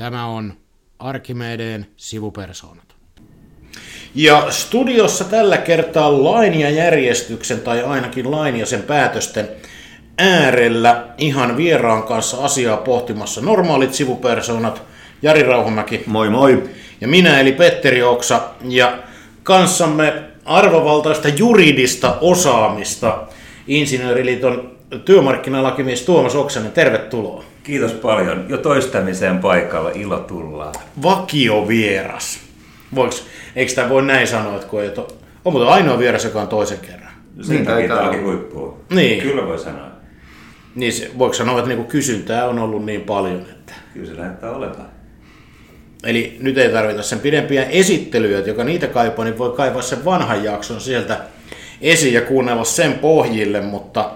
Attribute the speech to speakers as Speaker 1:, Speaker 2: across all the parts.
Speaker 1: Tämä on Arkimedeen sivupersoonat.
Speaker 2: Ja studiossa tällä kertaa lain ja järjestyksen, tai ainakin lain ja sen päätösten äärellä ihan vieraan kanssa asiaa pohtimassa normaalit sivupersoonat, Jari Rauhamäki.
Speaker 3: Moi moi.
Speaker 2: Ja minä eli Petteri Oksa. Ja kanssamme arvovaltaista juridista osaamista Insinööriliiton työmarkkinalakimies Tuomas Oksanen. Tervetuloa.
Speaker 4: Kiitos paljon. Jo toistamiseen paikalla. Ilo tullaan.
Speaker 2: Vakiovieras. Voiks, eikö tämä voi näin sanoa, että kun ei to... on muuten ainoa vieras, joka on toisen kerran.
Speaker 4: Sen
Speaker 3: Niin,
Speaker 4: takia tämäkin
Speaker 3: olla.
Speaker 4: huippuu.
Speaker 2: Niin.
Speaker 4: Kyllä voi sanoa.
Speaker 2: Niin se, voiko sanoa, että niinku kysyntää on ollut niin paljon, että...
Speaker 4: Kyllä se näyttää olevan.
Speaker 2: Eli nyt ei tarvita sen pidempiä esittelyjä, että joka niitä kaipaa, niin voi kaivaa sen vanhan jakson sieltä esiin ja kuunnella sen pohjille, mutta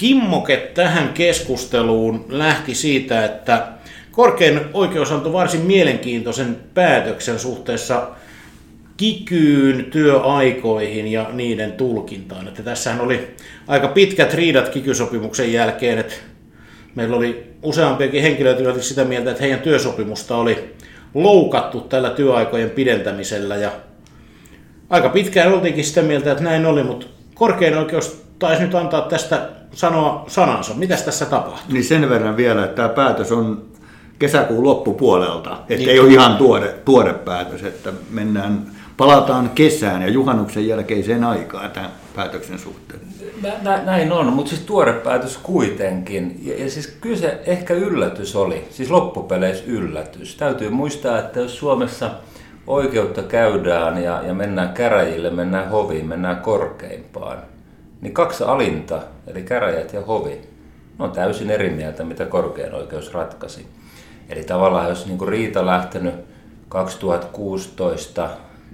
Speaker 2: kimmoke tähän keskusteluun lähti siitä, että korkein oikeus antoi varsin mielenkiintoisen päätöksen suhteessa kikyyn, työaikoihin ja niiden tulkintaan. Että tässähän oli aika pitkät riidat kikysopimuksen jälkeen, että meillä oli useampiakin henkilöitä, jotka sitä mieltä, että heidän työsopimusta oli loukattu tällä työaikojen pidentämisellä ja aika pitkään oltiinkin sitä mieltä, että näin oli, mutta korkein oikeus taisi nyt antaa tästä sanoa sanansa. Mitäs tässä tapahtuu?
Speaker 3: Niin sen verran vielä, että tämä päätös on kesäkuun loppupuolelta, että
Speaker 2: Niin.
Speaker 3: ei ole ihan tuore, tuore päätös, että mennään, palataan kesään ja juhannuksen jälkeiseen aikaan tämän päätöksen suhteen.
Speaker 4: Nä, nä, näin on, mutta siis tuore päätös kuitenkin. Ja, ja siis kyllä se ehkä yllätys oli, siis loppupeleissä yllätys. Täytyy muistaa, että jos Suomessa oikeutta käydään ja, ja mennään käräjille, mennään hoviin, mennään korkeimpaan, niin kaksi alinta, eli käräjät ja hovi, ne on täysin eri mieltä, mitä korkein oikeus ratkaisi. Eli tavallaan jos niin riita lähtenyt 2016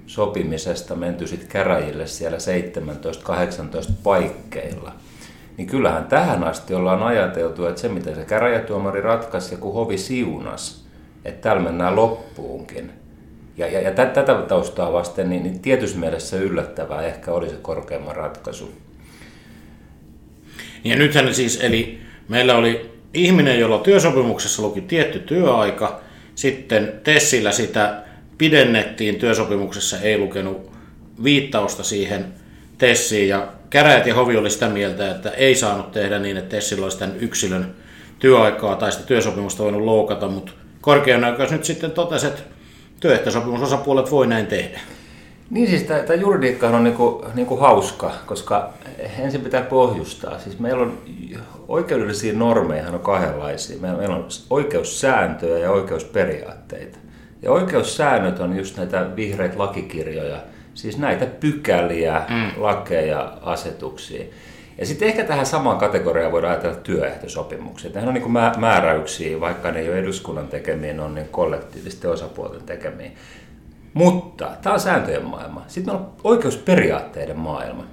Speaker 4: sopimisesta menty sitten käräjille siellä 17-18 paikkeilla, niin kyllähän tähän asti ollaan ajateltu, että se mitä se käräjätuomari ratkaisi ja kun hovi siunas, että täällä mennään loppuunkin. Ja, ja, ja tä- tätä taustaa vasten, niin, niin tietyssä mielessä yllättävää ehkä oli se korkeamman ratkaisu.
Speaker 2: Ja nythän siis, eli meillä oli ihminen, jolla työsopimuksessa luki tietty työaika, sitten Tessillä sitä pidennettiin. Työsopimuksessa, ei lukenut viittausta siihen Tessiin, ja käräjät ja hovi oli sitä mieltä, että ei saanut tehdä niin, että Tessillä olisi tämän yksilön työaikaa tai sitä työsopimusta voinut loukata, mutta oikeus nyt sitten totesi, että työehtosopimusosapuolet voi näin tehdä.
Speaker 4: Niin siis tämä juridiikka on niinku, niinku hauska, koska ensin pitää pohjustaa. Siis meillä on oikeudellisia normeja on kahdenlaisia. Meillä meillä on oikeussääntöjä ja oikeusperiaatteita. Ja oikeussäännöt on just näitä vihreitä lakikirjoja, siis näitä pykäliä, mm. lakeja, asetuksia. Ja sitten ehkä tähän samaan kategoriaan voidaan ajatella työehtosopimuksia. Nehän on niin mä- määräyksiä, vaikka ne ei ole eduskunnan tekemiä, ne on niin kollektiivisten osapuolten tekemiä. Mutta tämä on sääntöjen maailma. Sitten meillä on oikeusperiaatteiden maailma.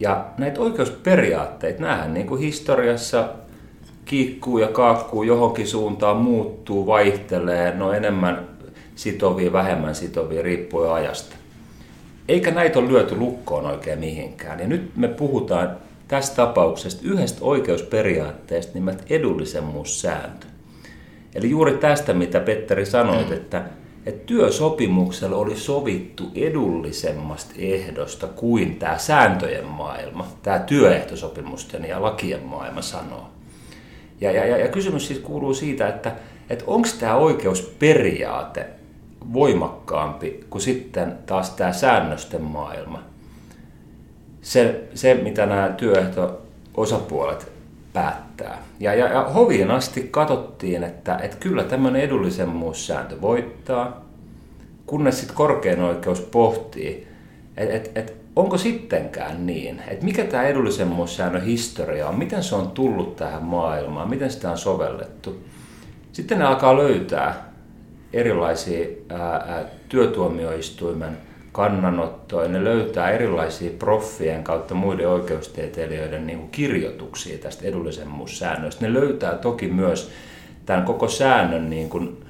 Speaker 4: Ja näitä oikeusperiaatteita, näähän niin kuin historiassa kiikkuu ja kaakkuu johonkin suuntaan, muuttuu, vaihtelee, ne on enemmän sitovia, vähemmän sitovia, riippuen ajasta. Eikä näitä ole lyöty lukkoon oikein mihinkään. Ja nyt me puhutaan tässä tapauksessa yhdestä oikeusperiaatteesta nimeltä edullisemmuussääntö. Eli juuri tästä, mitä Petteri sanoit, mm. että, että työsopimuksella oli sovittu edullisemmasta ehdosta kuin tämä sääntöjen maailma, tämä työehtosopimusten ja lakien maailma sanoo. Ja, ja, ja, kysymys siis kuuluu siitä, että, että onko tämä oikeusperiaate voimakkaampi kuin sitten taas tämä säännösten maailma. Se, se mitä nämä työehto-osapuolet päättää. Ja, ja, ja hoviin asti katsottiin, että, että kyllä tämmöinen edullisemmuussääntö voittaa, kunnes sitten korkein oikeus pohtii, että et, et, onko sittenkään niin, että mikä tämä edullisemmuussäännön historia on, miten se on tullut tähän maailmaan, miten sitä on sovellettu. Sitten ne alkaa löytää erilaisia ää, ää, kannanottoja, ne löytää erilaisia proffien kautta muiden oikeustieteilijöiden niin kirjoituksia tästä edullisemmuussäännöstä. Ne löytää toki myös tämän koko säännön niin kuin,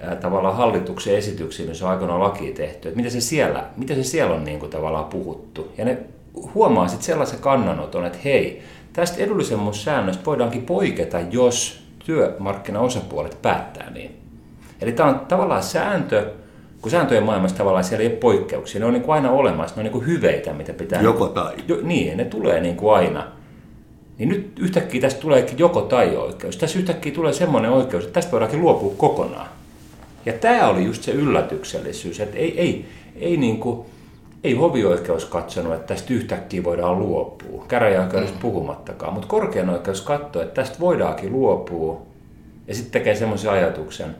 Speaker 4: ää, tavallaan hallituksen esityksiä, missä on aikoinaan laki tehty, että miten se siellä, miten se siellä on niin kuin, tavallaan puhuttu. Ja ne huomaa sitten sellaisen kannanoton, että hei, tästä edullisemmuussäännöstä voidaankin poiketa, jos työmarkkinaosapuolet päättää niin. Eli tämä on tavallaan sääntö, kun sääntöjen maailmassa tavallaan siellä ei ole poikkeuksia. Ne on niin kuin aina olemassa, ne on niin kuin hyveitä, mitä pitää...
Speaker 3: Joko tai.
Speaker 4: Jo, niin, ne tulee niin kuin aina. Niin nyt yhtäkkiä tästä tuleekin joko tai oikeus. Tässä yhtäkkiä tulee semmoinen oikeus, että tästä voidaankin luopua kokonaan. Ja tämä oli just se yllätyksellisyys, että ei, ei, ei, niin kuin, ei hovioikeus katsonut, että tästä yhtäkkiä voidaan luopua. Käräjäoikeudessa mm. puhumattakaan, mutta korkean oikeus katsoi, että tästä voidaankin luopua. Ja sitten tekee semmoisen ajatuksen,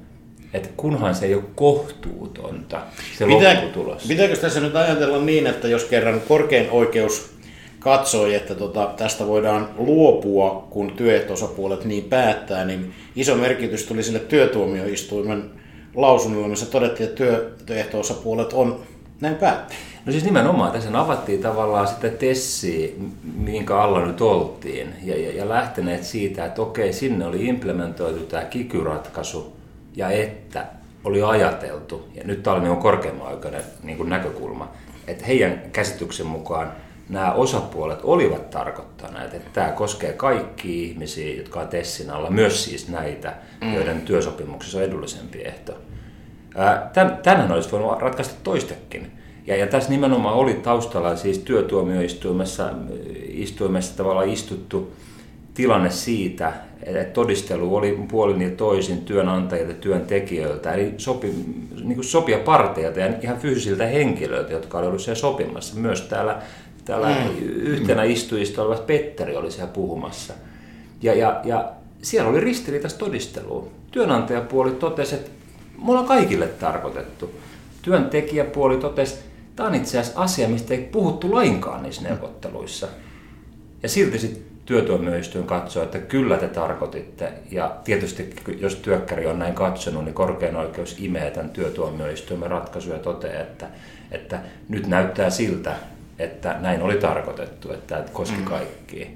Speaker 4: että kunhan se ei ole kohtuutonta, se
Speaker 2: Pitää,
Speaker 4: lopputulos.
Speaker 2: pitääkö tässä nyt ajatella niin, että jos kerran korkein oikeus katsoi, että tota, tästä voidaan luopua, kun työehtosopuolet niin päättää, niin iso merkitys tuli sille työtuomioistuimen lausunnolle, missä todettiin, että työehto-osapuolet on näin päättänyt.
Speaker 4: No siis nimenomaan, tässä avattiin tavallaan sitä tessiä, minkä alla nyt oltiin, ja, ja, ja lähteneet siitä, että okei, sinne oli implementoitu tämä kikyratkaisu, ja että oli ajateltu, ja nyt tämä oli niin korkeamman oikeuden niin kuin näkökulma, että heidän käsityksen mukaan nämä osapuolet olivat tarkoittaneet, että tämä koskee kaikkia ihmisiä, jotka on Tessin alla, myös siis näitä, mm. joiden työsopimuksessa on edullisempi ehto. Tänään olisi voinut ratkaista toistekin. Ja, ja tässä nimenomaan oli taustalla siis työtuomioistuimessa istuimessa tavallaan istuttu tilanne siitä, että todistelu oli puolin ja toisin työnantajilta ja työntekijöiltä, eli sopi, niin kuin sopia parteilta ja ihan fyysisiltä henkilöiltä, jotka olivat siellä sopimassa. Myös täällä, täällä mm. yhtenä istujista oleva Petteri oli siellä puhumassa. Ja, ja, ja siellä oli ristiriitaista todistelua. Työnantajapuoli totesi, että me ollaan kaikille tarkoitettu. Työntekijäpuoli totesi, että tämä on itse asiassa asia, mistä ei puhuttu lainkaan niissä neuvotteluissa. Ja silti sitten työtuomioistuin katsoo, että kyllä te tarkoititte. Ja tietysti jos työkkäri on näin katsonut, niin korkein oikeus imee tämän työtuomioistuimen ratkaisun ja toteaa, että, että nyt näyttää siltä, että näin oli tarkoitettu, että koski mm. kaikkia.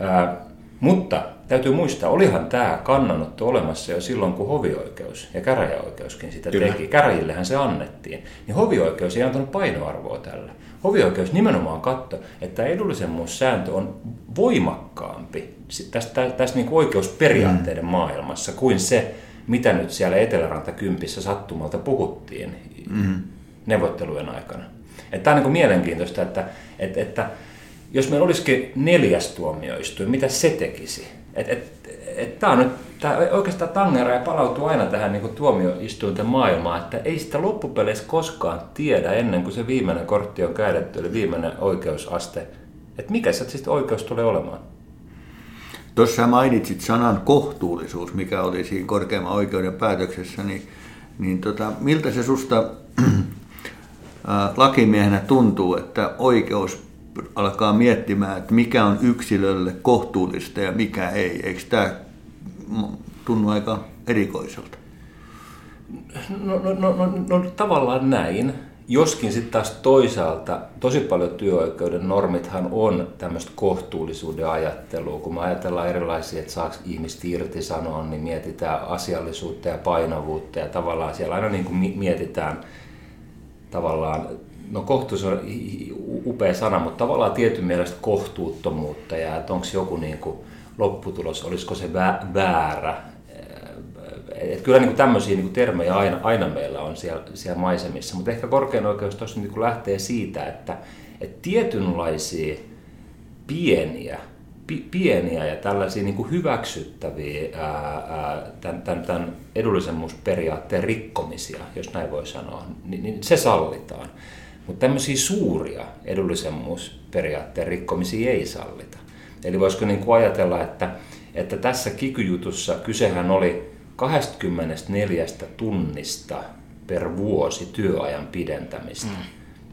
Speaker 4: Ää, mutta täytyy muistaa, olihan tämä kannanotto olemassa jo silloin, kun hovioikeus ja käräjäoikeuskin sitä Kyllä. teki. Käräjillehän se annettiin. Niin hovioikeus ei antanut painoarvoa tälle. Hovioikeus nimenomaan katsoi, että edullisemmuussääntö on voimakkaampi tässä, tässä niin oikeusperiaatteiden mm. maailmassa kuin se, mitä nyt siellä Eteläranta kympissä sattumalta puhuttiin mm. neuvottelujen aikana. Että tämä on niin mielenkiintoista, että, että, että jos meillä olisikin neljäs tuomioistuin, mitä se tekisi? Et, et, et, tämä on nyt tämä oikeastaan tangera ja palautuu aina tähän niin tuomioistuinten maailmaan, että ei sitä loppupeleissä koskaan tiedä ennen kuin se viimeinen kortti on käydetty, eli viimeinen oikeusaste, että mikä se sitten oikeus tulee olemaan.
Speaker 3: Tuossa mainitsit sanan kohtuullisuus, mikä oli siinä korkeamman oikeuden päätöksessä, niin, niin tota, miltä se susta lakimiehenä tuntuu, että oikeus alkaa miettimään, että mikä on yksilölle kohtuullista ja mikä ei. Eikö tämä tunnu aika erikoiselta?
Speaker 4: No, no, no, no, no tavallaan näin. Joskin sitten taas toisaalta tosi paljon työoikeuden normithan on tämmöistä kohtuullisuuden ajattelua. Kun me ajatellaan erilaisia, että saako ihmiset irti sanoa, niin mietitään asiallisuutta ja painavuutta ja tavallaan siellä aina niin kuin mietitään tavallaan no kohtuus on upea sana, mutta tavallaan tietyn mielestä kohtuuttomuutta ja että onko joku niin kuin lopputulos, olisiko se väärä. Et kyllä niin kuin tämmöisiä niin kuin termejä aina, aina meillä on siellä, siellä maisemissa, mutta ehkä korkein oikeus tuossa niin kuin lähtee siitä, että, että tietynlaisia pieniä, pieniä ja tällaisia niin kuin hyväksyttäviä ää, ää, tämän, tämän, tämän edullisemmuusperiaatteen rikkomisia, jos näin voi sanoa, niin, niin se sallitaan. Mutta tämmöisiä suuria edullisemmuusperiaatteen rikkomisia ei sallita. Eli voisiko niin kuin ajatella, että, että tässä kikyjutussa kysehän oli 24 tunnista per vuosi työajan pidentämistä. Mm.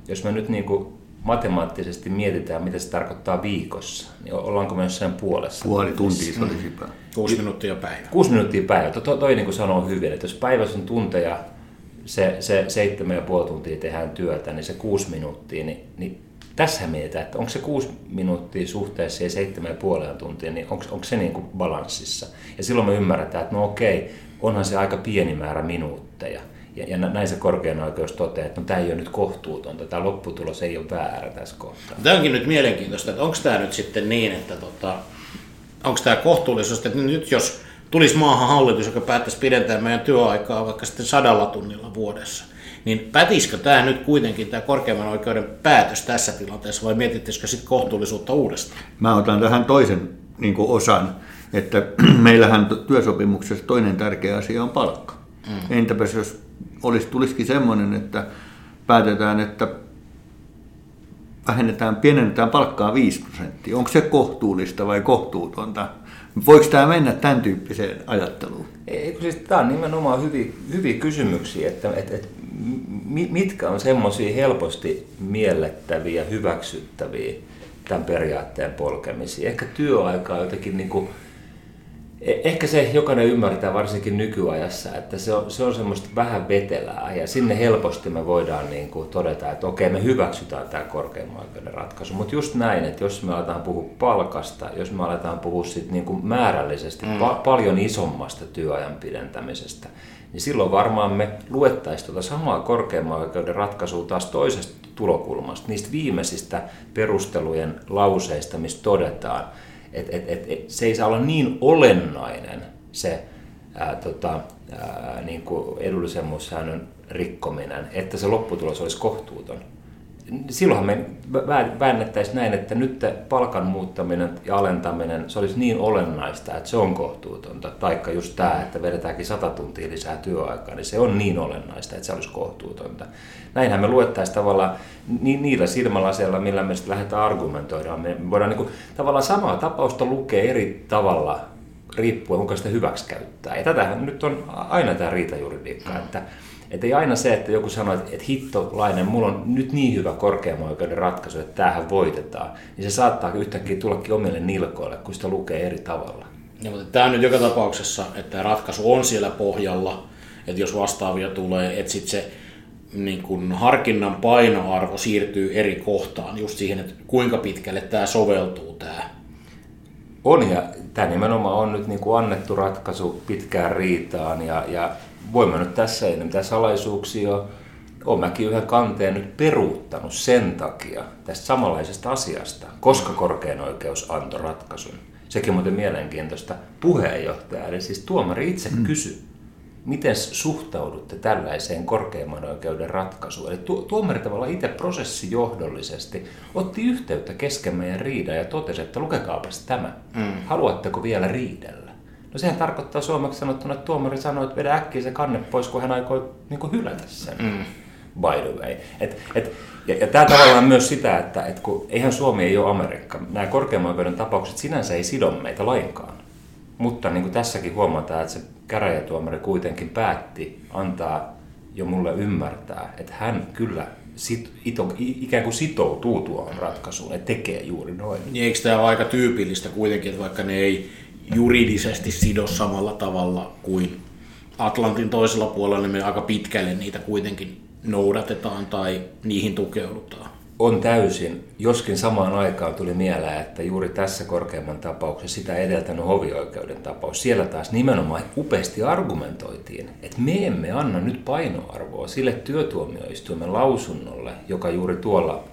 Speaker 4: Jos me nyt niin kuin matemaattisesti mietitään, mitä se tarkoittaa viikossa, niin ollaanko me jossain puolessa?
Speaker 3: Puoli tuntia se olisi mm.
Speaker 2: Kuusi minuuttia päivä.
Speaker 4: Kuusi minuuttia päivä. To, toi niin kuin sanoo hyvin, että jos päivässä on tunteja se, se seitsemän ja puoli tuntia tehdään työtä, niin se kuusi minuuttia, niin, niin tässä mietitään, että onko se kuusi minuuttia suhteessa siihen seitsemän ja puoleen tuntia, niin onko, onko se niin kuin balanssissa. Ja silloin me ymmärretään, että no okei, onhan se aika pieni määrä minuutteja. Ja, ja näin se korkein oikeus toteaa, että no, tämä ei ole nyt kohtuutonta, tämä lopputulos ei ole väärä tässä kohtaa.
Speaker 2: Tämä onkin nyt mielenkiintoista, että onko tämä nyt sitten niin, että tota, onko tämä kohtuullisuus, että nyt jos tulisi maahan hallitus, joka päättäisi pidentää meidän työaikaa vaikka sitten sadalla tunnilla vuodessa. Niin pätisikö tämä nyt kuitenkin, tämä korkeimman oikeuden päätös tässä tilanteessa, vai mietittisikö sitten kohtuullisuutta uudestaan?
Speaker 3: Mä otan tähän toisen niin osan, että meillähän työsopimuksessa toinen tärkeä asia on palkka. Mm. Entäpäs jos olisi, tulisikin semmoinen, että päätetään, että vähennetään, pienennetään palkkaa 5 prosenttia. Onko se kohtuullista vai kohtuutonta? Voiko tämä mennä tämän tyyppiseen ajatteluun?
Speaker 4: Eikö siis tämä on nimenomaan hyviä, hyviä kysymyksiä, että, että, että mitkä on semmoisia helposti miellettäviä, hyväksyttäviä tämän periaatteen polkemisia. Ehkä työaika on jotenkin niin kuin, ehkä se jokainen ymmärtää varsinkin nykyajassa, että se on, se on semmoista vähän vetelää ja sinne helposti me voidaan niin kuin todeta, että okei me hyväksytään tämä korkeimman oikeuden ratkaisu. Mutta just näin, että jos me aletaan puhua palkasta, jos me aletaan puhua sit niin kuin määrällisesti mm. pa- paljon isommasta työajan pidentämisestä, niin silloin varmaan me luettaisiin tuota samaa korkeimman oikeuden ratkaisua taas toisesta tulokulmasta, niistä viimeisistä perustelujen lauseista, missä todetaan, että et, et, et, se ei saa olla niin olennainen se ää, tota, ää, niin kuin edullisemmuussäännön rikkominen, että se lopputulos olisi kohtuuton. Silloinhan me väännettäisiin näin, että nyt palkan muuttaminen ja alentaminen, se olisi niin olennaista, että se on kohtuutonta. Taikka just tämä, että vedetäänkin 100 tuntia lisää työaikaa, niin se on niin olennaista, että se olisi kohtuutonta. Näinhän me luettaisiin tavallaan ni, niillä silmälaseilla, millä me sitten lähdetään argumentoidaan. Me voidaan niin kuin, tavallaan samaa tapausta lukea eri tavalla riippuen, kuinka sitä hyväksi käyttää. Ja tätähän nyt on aina tämä riitajuridiikka, mm. Että ei aina se, että joku sanoo, että, että hittolainen, mulla on nyt niin hyvä korkeamman oikeuden ratkaisu, että tämähän voitetaan, niin se saattaa yhtäkkiä tullakin omille nilkoille, kun sitä lukee eri tavalla.
Speaker 2: Ja, mutta tämä on nyt joka tapauksessa, että ratkaisu on siellä pohjalla, että jos vastaavia tulee, että sitten se niin kun harkinnan painoarvo siirtyy eri kohtaan, just siihen, että kuinka pitkälle tämä soveltuu tämä.
Speaker 4: On ja tämä nimenomaan on nyt niin kuin annettu ratkaisu pitkään riitaan ja, ja voimme nyt tässä, ei mitään salaisuuksia olen mäkin yhden kanteen nyt peruuttanut sen takia tästä samanlaisesta asiasta, koska korkein oikeus antoi ratkaisun. Sekin muuten mielenkiintoista. Puheenjohtaja, eli siis tuomari itse mm. kysyi, miten suhtaudutte tällaiseen korkeimman oikeuden ratkaisuun? Eli tuomari tavallaan itse prosessijohdollisesti otti yhteyttä kesken meidän riidan ja totesi, että lukekaapas tämä. Mm. Haluatteko vielä riidellä? No sehän tarkoittaa suomeksi sanottuna, että tuomari sanoi, että vedä äkkiä se kanne pois, kun hän aikoi niin kuin hylätä sen. Mm. By the way. Et, et, ja, ja tämä tavallaan myös sitä, että et kun, eihän Suomi ei ole Amerikka. Nämä korkeimman oikeuden tapaukset sinänsä ei sido meitä lainkaan. Mutta niin kuin tässäkin huomataan, että se käräjätuomari kuitenkin päätti antaa jo mulle ymmärtää, että hän kyllä sit, ito, ikään kuin sitoutuu tuohon ratkaisuun ja tekee juuri noin.
Speaker 2: Niin eikö tämä ole aika tyypillistä kuitenkin, että vaikka ne ei juridisesti sido samalla tavalla kuin Atlantin toisella puolella, niin me aika pitkälle niitä kuitenkin noudatetaan tai niihin tukeudutaan.
Speaker 4: On täysin, joskin samaan aikaan tuli mieleen, että juuri tässä korkeimman tapauksessa sitä edeltänyt hovioikeuden tapaus, siellä taas nimenomaan upeasti argumentoitiin, että me emme anna nyt painoarvoa sille työtuomioistuimen lausunnolle, joka juuri tuolla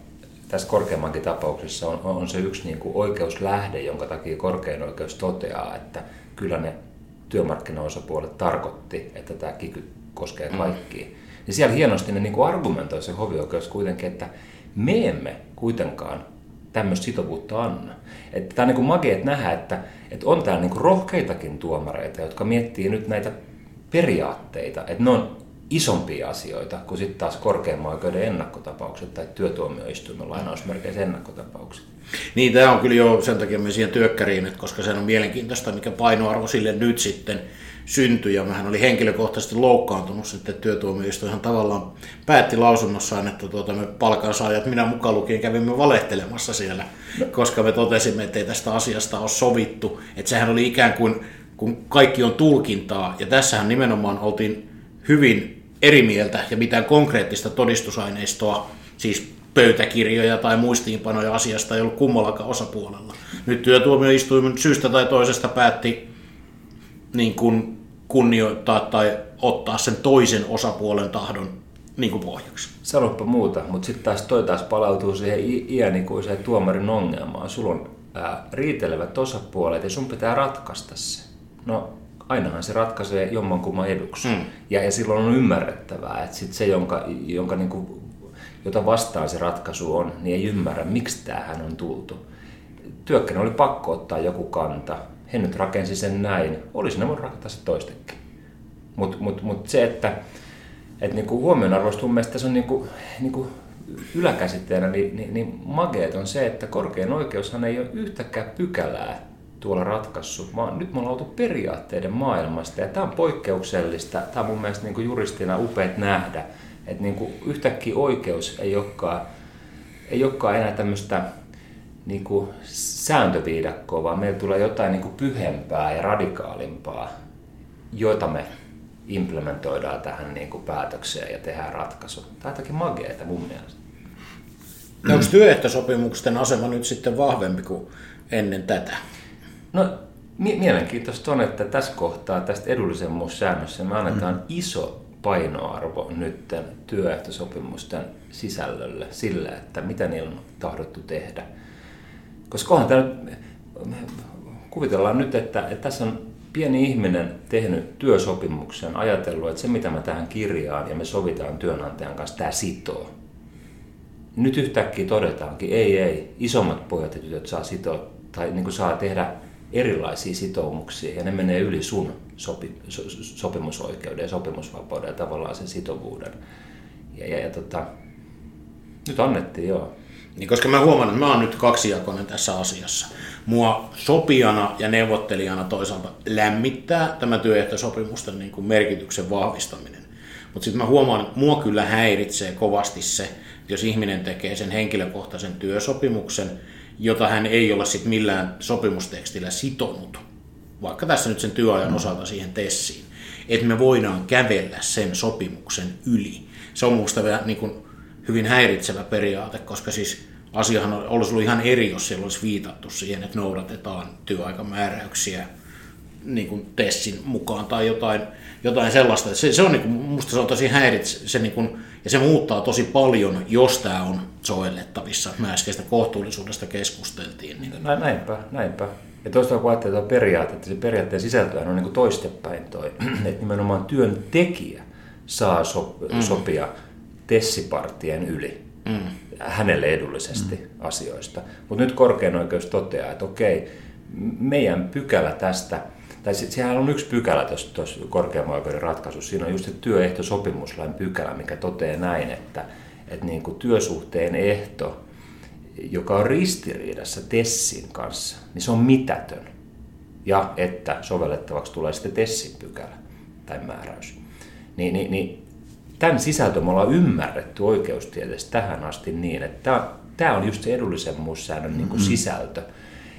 Speaker 4: tässä korkeammankin tapauksessa on, on se yksi niin kuin oikeuslähde, jonka takia korkein oikeus toteaa, että kyllä ne työmarkkinaosapuolet tarkoitti, että tämä kiky koskee kaikkia. Mm. Ja siellä hienosti ne niin kuin argumentoi se hovioikeus kuitenkin, että me emme kuitenkaan tämmöistä sitovuutta anna. Että tämä on niin magia, nähdä, että, että on täällä niin kuin rohkeitakin tuomareita, jotka miettii nyt näitä periaatteita, että ne on isompia asioita kuin sitten taas korkeimman oikeuden ennakkotapaukset tai työtuomioistuimen lainausmerkeissä ennakkotapaukset.
Speaker 2: Niin, tämä on kyllä jo sen takia myös siihen työkkäriin, että koska se on mielenkiintoista, mikä painoarvo sille nyt sitten syntyi. Ja mähän oli henkilökohtaisesti loukkaantunut sitten työtuomioistuin tavallaan päätti lausunnossaan, että tuota, me palkansaajat, minä mukaan lukien, kävimme valehtelemassa siellä, koska me totesimme, että ei tästä asiasta ole sovittu. Että sehän oli ikään kuin, kun kaikki on tulkintaa, ja tässähän nimenomaan oltiin hyvin eri mieltä ja mitään konkreettista todistusaineistoa, siis pöytäkirjoja tai muistiinpanoja asiasta ei ollut kummallakaan osapuolella. Nyt työtuomioistuimen syystä tai toisesta päätti niin kuin kunnioittaa tai ottaa sen toisen osapuolen tahdon niin kuin pohjaksi.
Speaker 4: Sanoppa muuta, mutta sitten taas toi taas palautuu siihen iänikuiseen tuomarin ongelmaan. Sulla on ää, riitelevät osapuolet ja sun pitää ratkaista se. No ainahan se ratkaisee jommankumman eduksi. Mm. Ja, ja silloin on ymmärrettävää, että sit se, jonka, jonka niin kuin, jota vastaan se ratkaisu on, niin ei ymmärrä, miksi tähän on tultu. Työkkänen oli pakko ottaa joku kanta. He nyt rakensi sen näin. Olisi ne voinut rakentaa se toistekin. Mutta mut, mut se, että et niinku huomionarvoista mun mielestä se on niinku, niinku yläkäsitteenä, niin, niin, niin mageet on se, että korkein oikeushan ei ole yhtäkään pykälää tuolla ratkaissut, vaan nyt me ollaan oltu periaatteiden maailmasta ja tämä on poikkeuksellista. Tämä on mun mielestä niin kuin juristina upeat nähdä, että niin kuin yhtäkkiä oikeus ei olekaan, ei olekaan enää tämmöistä niin kuin sääntöviidakkoa, vaan meillä tulee jotain niin kuin pyhempää ja radikaalimpaa, joita me implementoidaan tähän niin kuin päätökseen ja tehdään ratkaisu. Tämä on jotakin mageeta mun mielestä.
Speaker 2: Onko työehtosopimusten asema nyt sitten vahvempi kuin ennen tätä?
Speaker 4: No mielenkiintoista on, että tässä kohtaa tästä edullisemmuussäännössä me annetaan mm. iso painoarvo nyt työehtosopimusten sisällölle sille, että mitä niillä on tahdottu tehdä. Koska onhan nyt, kuvitellaan nyt, että, että tässä on pieni ihminen tehnyt työsopimuksen, ajatellut, että se mitä mä tähän kirjaan ja me sovitaan työnantajan kanssa, tämä sitoo. Nyt yhtäkkiä todetaankin, ei, ei, isommat pojat ja tytöt saa sitoa tai niin kuin saa tehdä erilaisia sitoumuksia ja ne menee yli sun sopi, so, sopimusoikeuden ja sopimusvapauden ja tavallaan sen sitovuuden. Ja, ja, ja tota, nyt annettiin joo.
Speaker 2: Niin koska mä huomaan, että mä oon nyt kaksijakoinen tässä asiassa. Mua sopijana ja neuvottelijana toisaalta lämmittää tämä työehtosopimusten niin kuin merkityksen vahvistaminen. Mutta sitten mä huomaan, että mua kyllä häiritsee kovasti se, että jos ihminen tekee sen henkilökohtaisen työsopimuksen, jota hän ei ole sit millään sopimustekstillä sitonut, vaikka tässä nyt sen työajan osalta siihen tessiin, että me voidaan kävellä sen sopimuksen yli. Se on minusta niin kuin hyvin häiritsevä periaate, koska siis asiahan olisi ollut ihan eri, jos siellä olisi viitattu siihen, että noudatetaan työaikamääräyksiä niin kuin Tessin mukaan tai jotain, jotain sellaista. Se, se on niin kuin, musta se on tosi häiritsevä, se niin kuin, ja se muuttaa tosi paljon, jos tämä on sovellettavissa. Mä äskeistä kohtuullisuudesta keskusteltiin. Niin.
Speaker 4: Näinpä, näinpä. Ja toisaalta kun ajattelee periaate, että se periaatteen sisältöä on niin kuin toistepäin toi, että nimenomaan työntekijä saa so, mm. sopia tessipartien yli mm. hänelle edullisesti mm. asioista. Mutta nyt korkein oikeus toteaa, että okei, meidän pykälä tästä – tai sehän on yksi pykälä tuossa korkeamman oikeuden ratkaisussa. Siinä on just se työehtosopimuslain pykälä, mikä toteaa näin, että, että niin kuin työsuhteen ehto, joka on ristiriidassa Tessin kanssa, niin se on mitätön. Ja että sovellettavaksi tulee sitten Tessin pykälä tai määräys. Niin, niin, niin tämän sisältö me ollaan ymmärretty oikeustieteessä tähän asti niin, että tämä on just se edullisemmuussäännön niin kuin mm-hmm. sisältö.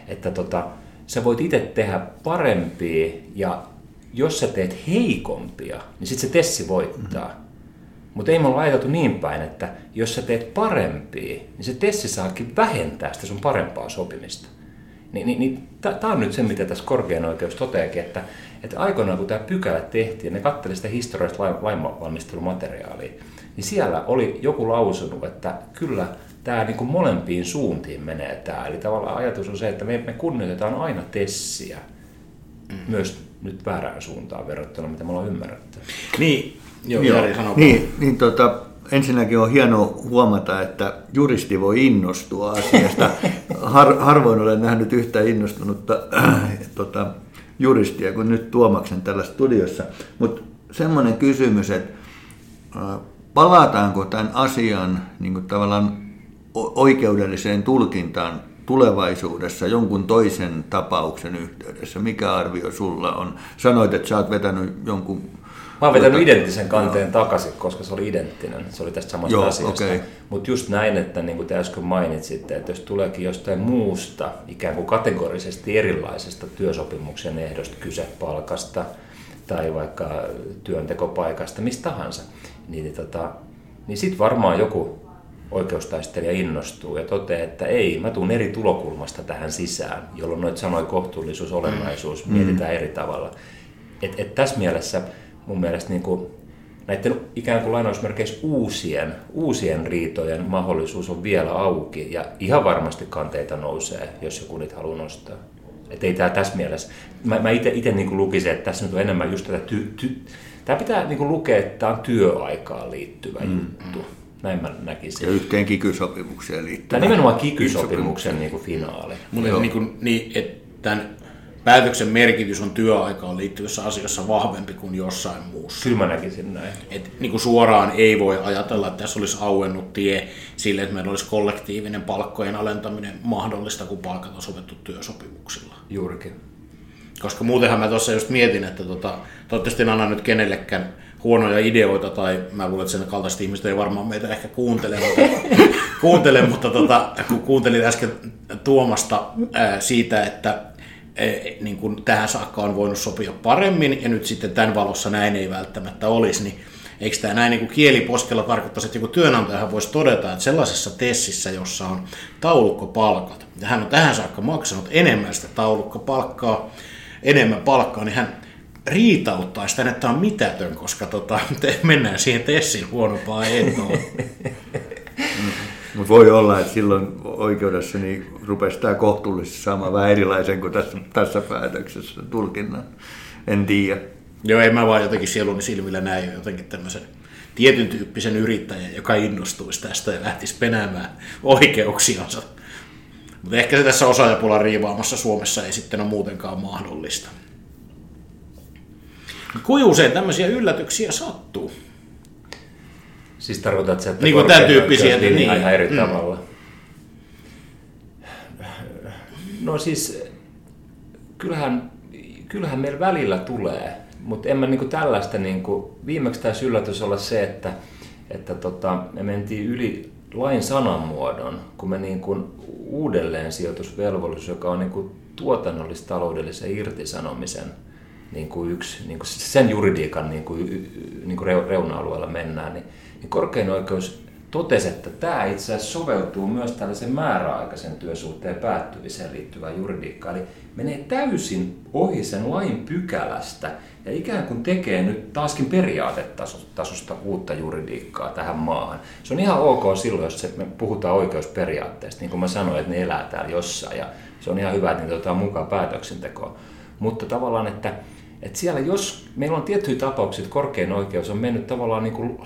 Speaker 4: Että tota, sä voit itse tehdä parempia ja jos sä teet heikompia, niin sitten se tessi voittaa. Mm-hmm. Mutta ei me olla ajateltu niin päin, että jos sä teet parempia, niin se tessi saakin vähentää sitä sun parempaa sopimista. Ni, niin, niin tämä on nyt se, mitä tässä korkean oikeus toteakin, että, että aikoinaan kun tämä pykälä tehtiin, ja ne katseli sitä historiallista lainvalmistelumateriaalia, niin siellä oli joku lausunut, että kyllä tämä niin kuin molempiin suuntiin menee tämä. Eli tavallaan ajatus on se, että me, me kunnioitetaan aina tessiä mm. myös nyt väärään suuntaan verrattuna, mitä me ollaan ymmärretty.
Speaker 2: Niin,
Speaker 3: joo, joo. Jari Niin, niin tota, ensinnäkin on hieno huomata, että juristi voi innostua asiasta. Har, harvoin olen nähnyt yhtä innostunutta äh, tota, juristia kuin nyt Tuomaksen tällä studiossa. Mutta semmoinen kysymys, että äh, palataanko tämän asian niin kuin tavallaan oikeudelliseen tulkintaan tulevaisuudessa jonkun toisen tapauksen yhteydessä? Mikä arvio sulla on? Sanoit, että sä oot vetänyt jonkun...
Speaker 4: Mä oon vetänyt identtisen kanteen Joo. takaisin, koska se oli identtinen. Se oli tästä samasta Joo, asiasta. Okay. Mutta just näin, että niin kuin te äsken mainitsitte, että jos tuleekin jostain muusta, ikään kuin kategorisesti erilaisesta työsopimuksen ehdosta kyse palkasta tai vaikka työntekopaikasta, mistä tahansa, niin, tota, niin sitten varmaan joku oikeustaistelija innostuu ja toteaa, että ei, mä tuun eri tulokulmasta tähän sisään, jolloin noita sanoja kohtuullisuus, olennaisuus mm. mietitään eri tavalla. Et, et tässä mielessä mun mielestä niin kuin näiden ikään kuin lainausmerkeissä uusien, uusien riitojen mahdollisuus on vielä auki ja ihan varmasti kanteita nousee, jos joku niitä haluaa nostaa. Että ei tämä tässä mielessä. Mä, mä itse niin lukisin, että tässä nyt on enemmän just tätä ty, ty, Tämä pitää niin lukea, että tämä on työaikaan liittyvä mm. juttu. Näin mä näkisin.
Speaker 3: Ja yhteen kikysopimukseen liittyvä.
Speaker 4: Tämä nimenomaan kikysopimuksen niin kuin finaali.
Speaker 2: Mun niin kuin, niin, että tämän päätöksen merkitys on työaikaan liittyvissä asioissa vahvempi kuin jossain muussa.
Speaker 4: Kyllä mä näkisin näin.
Speaker 2: Et, niin kuin suoraan ei voi ajatella, että tässä olisi auennut tie sille, että meillä olisi kollektiivinen palkkojen alentaminen mahdollista, kun palkat on sovittu työsopimuksilla.
Speaker 4: Juurikin.
Speaker 2: Koska muutenhan mä tuossa just mietin, että tota, toivottavasti en anna nyt kenellekään huonoja ideoita, tai mä luulen, että sen kaltaiset ihmiset ei varmaan meitä ehkä kuuntele, mutta, kuuntele, mutta tota, kun kuuntelin äsken Tuomasta ää, siitä, että niin kuin tähän saakka on voinut sopia paremmin, ja nyt sitten tämän valossa näin ei välttämättä olisi, niin eikö tämä näin niin kieliposkella tarkoittaisi, että joku työnantajahan voisi todeta, että sellaisessa tessissä, jossa on taulukkopalkat, ja hän on tähän saakka maksanut enemmän sitä taulukkopalkkaa, enemmän palkkaa, niin hän riitauttaa sitä, että tämä on mitätön, koska tota, mennään siihen Tessin huonompaan ehtoon.
Speaker 3: Mutta voi olla, että silloin oikeudessa niin rupesi tämä kohtuullisesti saamaan vähän erilaisen kuin tässä, tässä päätöksessä tulkinnan. En tiedä.
Speaker 2: Joo, ei mä vaan jotenkin sieluni silmillä näin jotenkin tämmöisen tietyn tyyppisen yrittäjän, joka innostuisi tästä ja lähtisi penäämään oikeuksiansa. Mutta ehkä se tässä osaajapulan riivaamassa Suomessa ei sitten ole muutenkaan mahdollista. Kuinka usein tämmöisiä yllätyksiä sattuu?
Speaker 4: Siis tarkoitat se, että
Speaker 2: niin kuin tämän tyyppisiä,
Speaker 4: niin,
Speaker 2: niin.
Speaker 4: ihan eri mm. tavalla. No siis, kyllähän, kyllähän meillä välillä tulee, mutta en mä niin tällaista, niin kuin, viimeksi taisi yllätys olla se, että, että tota, me mentiin yli lain sanamuodon, kun me niin kuin uudelleen sijoitusvelvollisuus, joka on niin kuin tuotannollis-taloudellisen irtisanomisen niin kuin yksi, niin kuin sen juridiikan niin kuin, niin kuin reuna-alueella mennään, niin, niin korkein oikeus totesi, että tämä itse asiassa soveltuu myös tällaisen määräaikaisen työsuhteen päättymiseen liittyvään juridiikkaan. Eli menee täysin ohi sen lain pykälästä ja ikään kuin tekee nyt taaskin periaatetasosta uutta juridiikkaa tähän maahan. Se on ihan ok silloin, jos me puhutaan oikeusperiaatteesta, niin kuin mä sanoin, että ne elää täällä jossain ja se on ihan hyvä, että niitä otetaan mukaan päätöksentekoon. Mutta tavallaan, että että siellä jos, meillä on tiettyjä tapauksia, että korkein oikeus on mennyt tavallaan niin kuin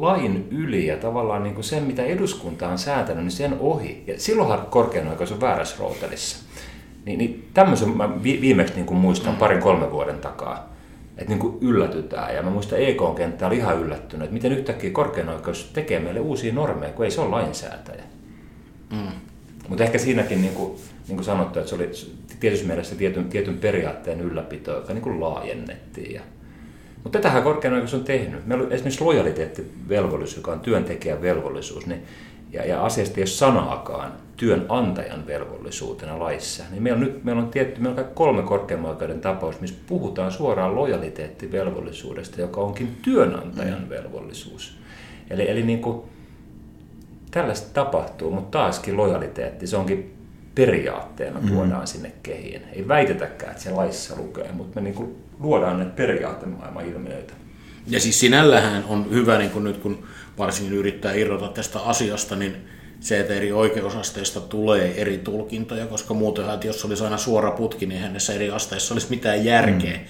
Speaker 4: lain yli ja tavallaan niin kuin sen, mitä eduskunta on säätänyt, niin sen ohi. Ja silloinhan korkein oikeus on väärässä rootelissa. Niin, niin tämmöisen mä viimeksi niin kuin muistan parin kolmen vuoden takaa, että niin kuin yllätytään. Ja mä muistan EK-kenttä oli ihan yllättynyt, että miten yhtäkkiä korkein oikeus tekee meille uusia normeja, kun ei se ole lainsäätäjä. Mm. Mutta ehkä siinäkin, niin kuin, niin kuin sanottu, että se oli tietyssä mielessä tietyn, tietyn periaatteen ylläpito, joka niin kuin laajennettiin. Ja, mutta tätähän korkein oikeus on tehnyt. Meillä on esimerkiksi lojaliteettivelvollisuus, joka on työntekijän velvollisuus, niin, ja, ja asiasta ei ole sanaakaan työnantajan velvollisuutena laissa. Niin meillä on nyt meillä on tietty, meillä on kolme korkeimman oikeuden tapaus, missä puhutaan suoraan lojaliteettivelvollisuudesta, joka onkin työnantajan mm. velvollisuus. Eli, eli niin kuin, tällaista tapahtuu, mutta taaskin lojaliteetti, se onkin periaatteena mm. tuodaan sinne kehiin. Ei väitetäkään, että se laissa lukee, mutta me niin kuin luodaan ne periaattemaailman ilmiöitä.
Speaker 2: Ja siis sinällähän on hyvä, niin kun nyt kun varsinkin yrittää irrota tästä asiasta, niin se, että eri oikeusasteista tulee eri tulkintoja, koska muutenhan, että jos olisi aina suora putki, niin hänessä eri asteissa olisi mitään järkeä. Mm.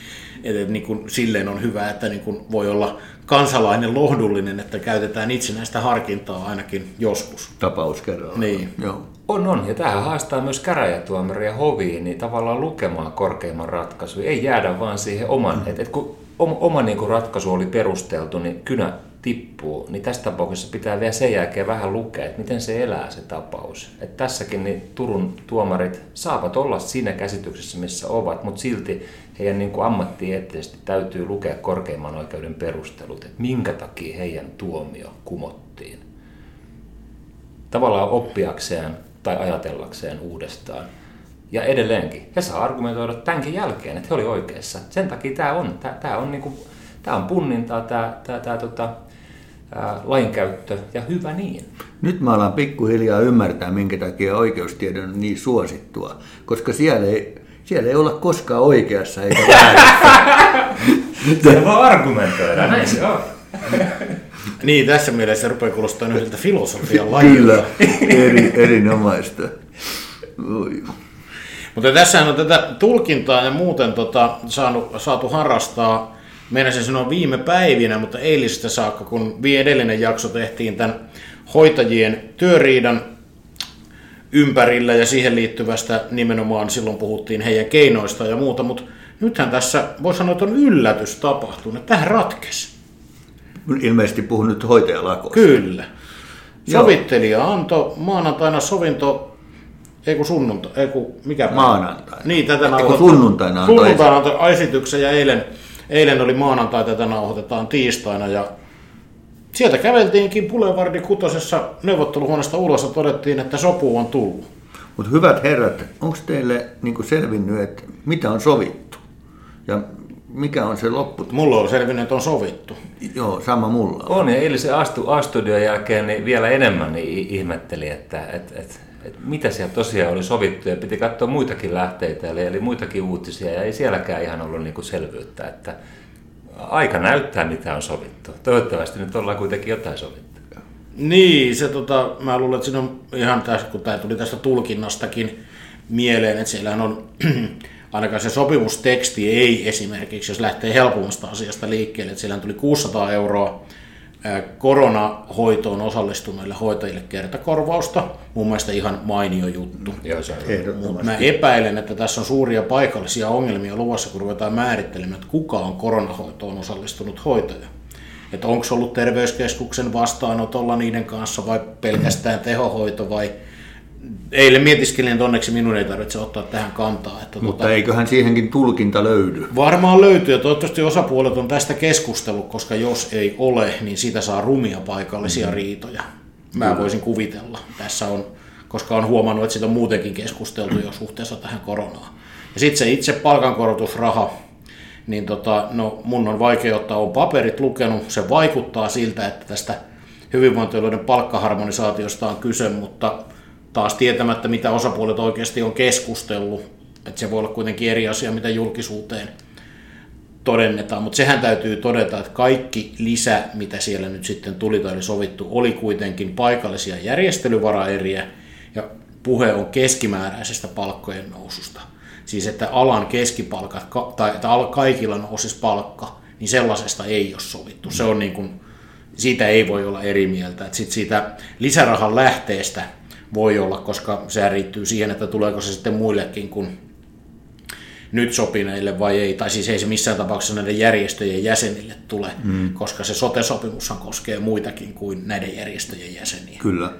Speaker 2: Että niin kuin, silleen on hyvä, että niin kuin voi olla kansalainen lohdullinen, että käytetään itsenäistä harkintaa ainakin joskus.
Speaker 3: Tapaus kerrallaan.
Speaker 2: Niin.
Speaker 3: Joo.
Speaker 4: On, on. Ja tähän haastaa myös käräjätuomaria hoviin, niin tavallaan lukemaan korkeimman ratkaisu. Ei jäädä vaan siihen oman. Mm. Et, et kun oma niin kuin ratkaisu oli perusteltu, niin kynä tippuu, niin tässä tapauksessa pitää vielä sen jälkeen vähän lukea, että miten se elää se tapaus. Et tässäkin niin Turun tuomarit saavat olla siinä käsityksessä, missä ovat, mutta silti heidän niin ammattieettisesti täytyy lukea korkeimman oikeuden perustelut, että minkä takia heidän tuomio kumottiin. Tavallaan oppiakseen tai ajatellakseen uudestaan. Ja edelleenkin, he saa argumentoida tämänkin jälkeen, että he oli oikeassa. Sen takia tämä on, tämä, tämä on, niin kuin, tämä on punnintaa, tämä, tämä, tämä tota, ää, lainkäyttö, ja hyvä niin.
Speaker 3: Nyt mä alan pikkuhiljaa ymmärtää, minkä takia oikeustiedon on niin suosittua, koska siellä ei, siellä ei olla koskaan oikeassa eikä väärässä.
Speaker 4: Se vaan argumentoida, näin se on.
Speaker 2: Niin, tässä mielessä rupeaa kuulostaa yhdeltä filosofian lajilta.
Speaker 3: Kyllä, eri, erinomaista. Oi.
Speaker 2: Mutta tässä on tätä tulkintaa ja muuten tota, saanut, saatu harrastaa, meinasin sanoa viime päivinä, mutta eilisestä saakka, kun edellinen jakso tehtiin tämän hoitajien työriidan ympärillä ja siihen liittyvästä nimenomaan silloin puhuttiin heidän keinoista ja muuta, mutta nythän tässä voi sanoa, että on yllätys tapahtunut, että tähän ratkesi.
Speaker 3: Ilmeisesti puhun nyt hoitajalakosta.
Speaker 2: Kyllä.
Speaker 3: Joo.
Speaker 2: Sovittelija antoi maanantaina sovinto, ei kun sunnuntai, ei kun mikä päivä?
Speaker 3: Maanantaina.
Speaker 2: Niin, tätä
Speaker 3: Ei kun sunnuntaina antoi
Speaker 2: Sunnuntaina antoi esityksen ja eilen, eilen oli maanantai, tätä nauhoitetaan tiistaina ja sieltä käveltiinkin Boulevardin kutosessa neuvotteluhuoneesta ulos ja todettiin, että sopu on tullut.
Speaker 3: Mutta hyvät herrat, onko teille niin selvinnyt, että mitä on sovittu? Ja mikä on se loppu?
Speaker 2: Mulla on selvinnyt, että on sovittu.
Speaker 3: Joo, sama mulla on.
Speaker 4: On, ja eilisen Astu, A-studion jälkeen niin vielä enemmän niin ihmetteli, että et, et, et mitä siellä tosiaan oli sovittu, ja piti katsoa muitakin lähteitä, eli, eli muitakin uutisia, ja ei sielläkään ihan ollut niin kuin selvyyttä, että aika näyttää, mitä on sovittu. Toivottavasti nyt ollaan kuitenkin jotain sovittu.
Speaker 2: Niin, se tota, mä luulen, että siinä on ihan tässä, kun tämä tuli tästä tulkinnastakin mieleen, että siellähän on ainakaan se sopimusteksti ei esimerkiksi, jos lähtee helpommasta asiasta liikkeelle, että siellä tuli 600 euroa koronahoitoon osallistuneille hoitajille kertakorvausta. Mun mielestä ihan mainio juttu.
Speaker 4: Joo, se on.
Speaker 2: Mutta mä epäilen, että tässä on suuria paikallisia ongelmia luvassa, kun ruvetaan määrittelemään, että kuka on koronahoitoon osallistunut hoitaja. Että onko se ollut terveyskeskuksen vastaanotolla niiden kanssa vai pelkästään tehohoito vai... Eilen mietiskelin, että onneksi minun ei tarvitse ottaa tähän kantaa. Että
Speaker 3: Mutta
Speaker 2: tota,
Speaker 3: eiköhän siihenkin tulkinta löydy.
Speaker 2: Varmaan löytyy ja toivottavasti osapuolet on tästä keskustellut, koska jos ei ole, niin siitä saa rumia paikallisia riitoja. Mä voisin kuvitella. Tässä on, koska on huomannut, että siitä on muutenkin keskusteltu jo suhteessa tähän koronaan. Ja sitten se itse palkankorotusraha, niin tota, no mun on vaikea ottaa, on paperit lukenut, se vaikuttaa siltä, että tästä hyvinvointialueiden palkkaharmonisaatiosta on kyse, mutta taas tietämättä, mitä osapuolet oikeasti on keskustellut, että se voi olla kuitenkin eri asia, mitä julkisuuteen todennetaan, mutta sehän täytyy todeta, että kaikki lisä, mitä siellä nyt sitten tuli tai oli sovittu, oli kuitenkin paikallisia järjestelyvaraeriä ja puhe on keskimääräisestä palkkojen noususta. Siis että alan keskipalkat ka- tai että kaikilla nousisi palkka, niin sellaisesta ei ole sovittu. Se on niin kuin, siitä ei voi olla eri mieltä. Et sit siitä lisärahan lähteestä voi olla, koska se riittyy siihen, että tuleeko se sitten muillekin kuin nyt sopineille vai ei, tai siis ei se missään tapauksessa näiden järjestöjen jäsenille tule, mm. koska se sote-sopimushan koskee muitakin kuin näiden järjestöjen jäseniä.
Speaker 3: Kyllä.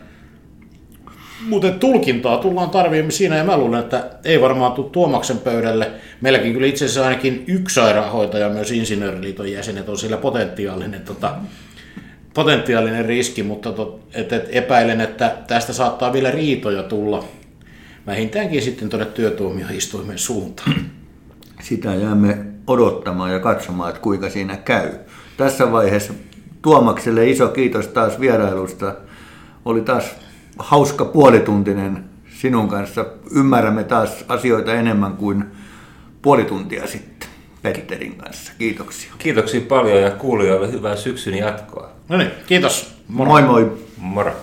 Speaker 2: Mutta tulkintaa tullaan tarvitsemaan siinä, ja mä luulen, että ei varmaan tule Tuomaksen pöydälle. Meilläkin kyllä itse asiassa ainakin yksi sairaanhoitaja, myös Insinööriliiton jäsenet, on sillä potentiaalinen, tota, potentiaalinen riski, mutta tot, et, et epäilen, että tästä saattaa vielä riitoja tulla vähintäänkin sitten tuonne työtuomioistuimen suuntaan.
Speaker 3: Sitä jäämme odottamaan ja katsomaan, että kuinka siinä käy. Tässä vaiheessa Tuomakselle iso kiitos taas vierailusta. Oli taas hauska puolituntinen sinun kanssa. Ymmärrämme taas asioita enemmän kuin puoli tuntia sitten Petterin kanssa. Kiitoksia.
Speaker 4: Kiitoksia paljon ja kuulijoille hyvää syksyn jatkoa.
Speaker 2: No niin, kiitos.
Speaker 3: Moi moi.
Speaker 4: Moro.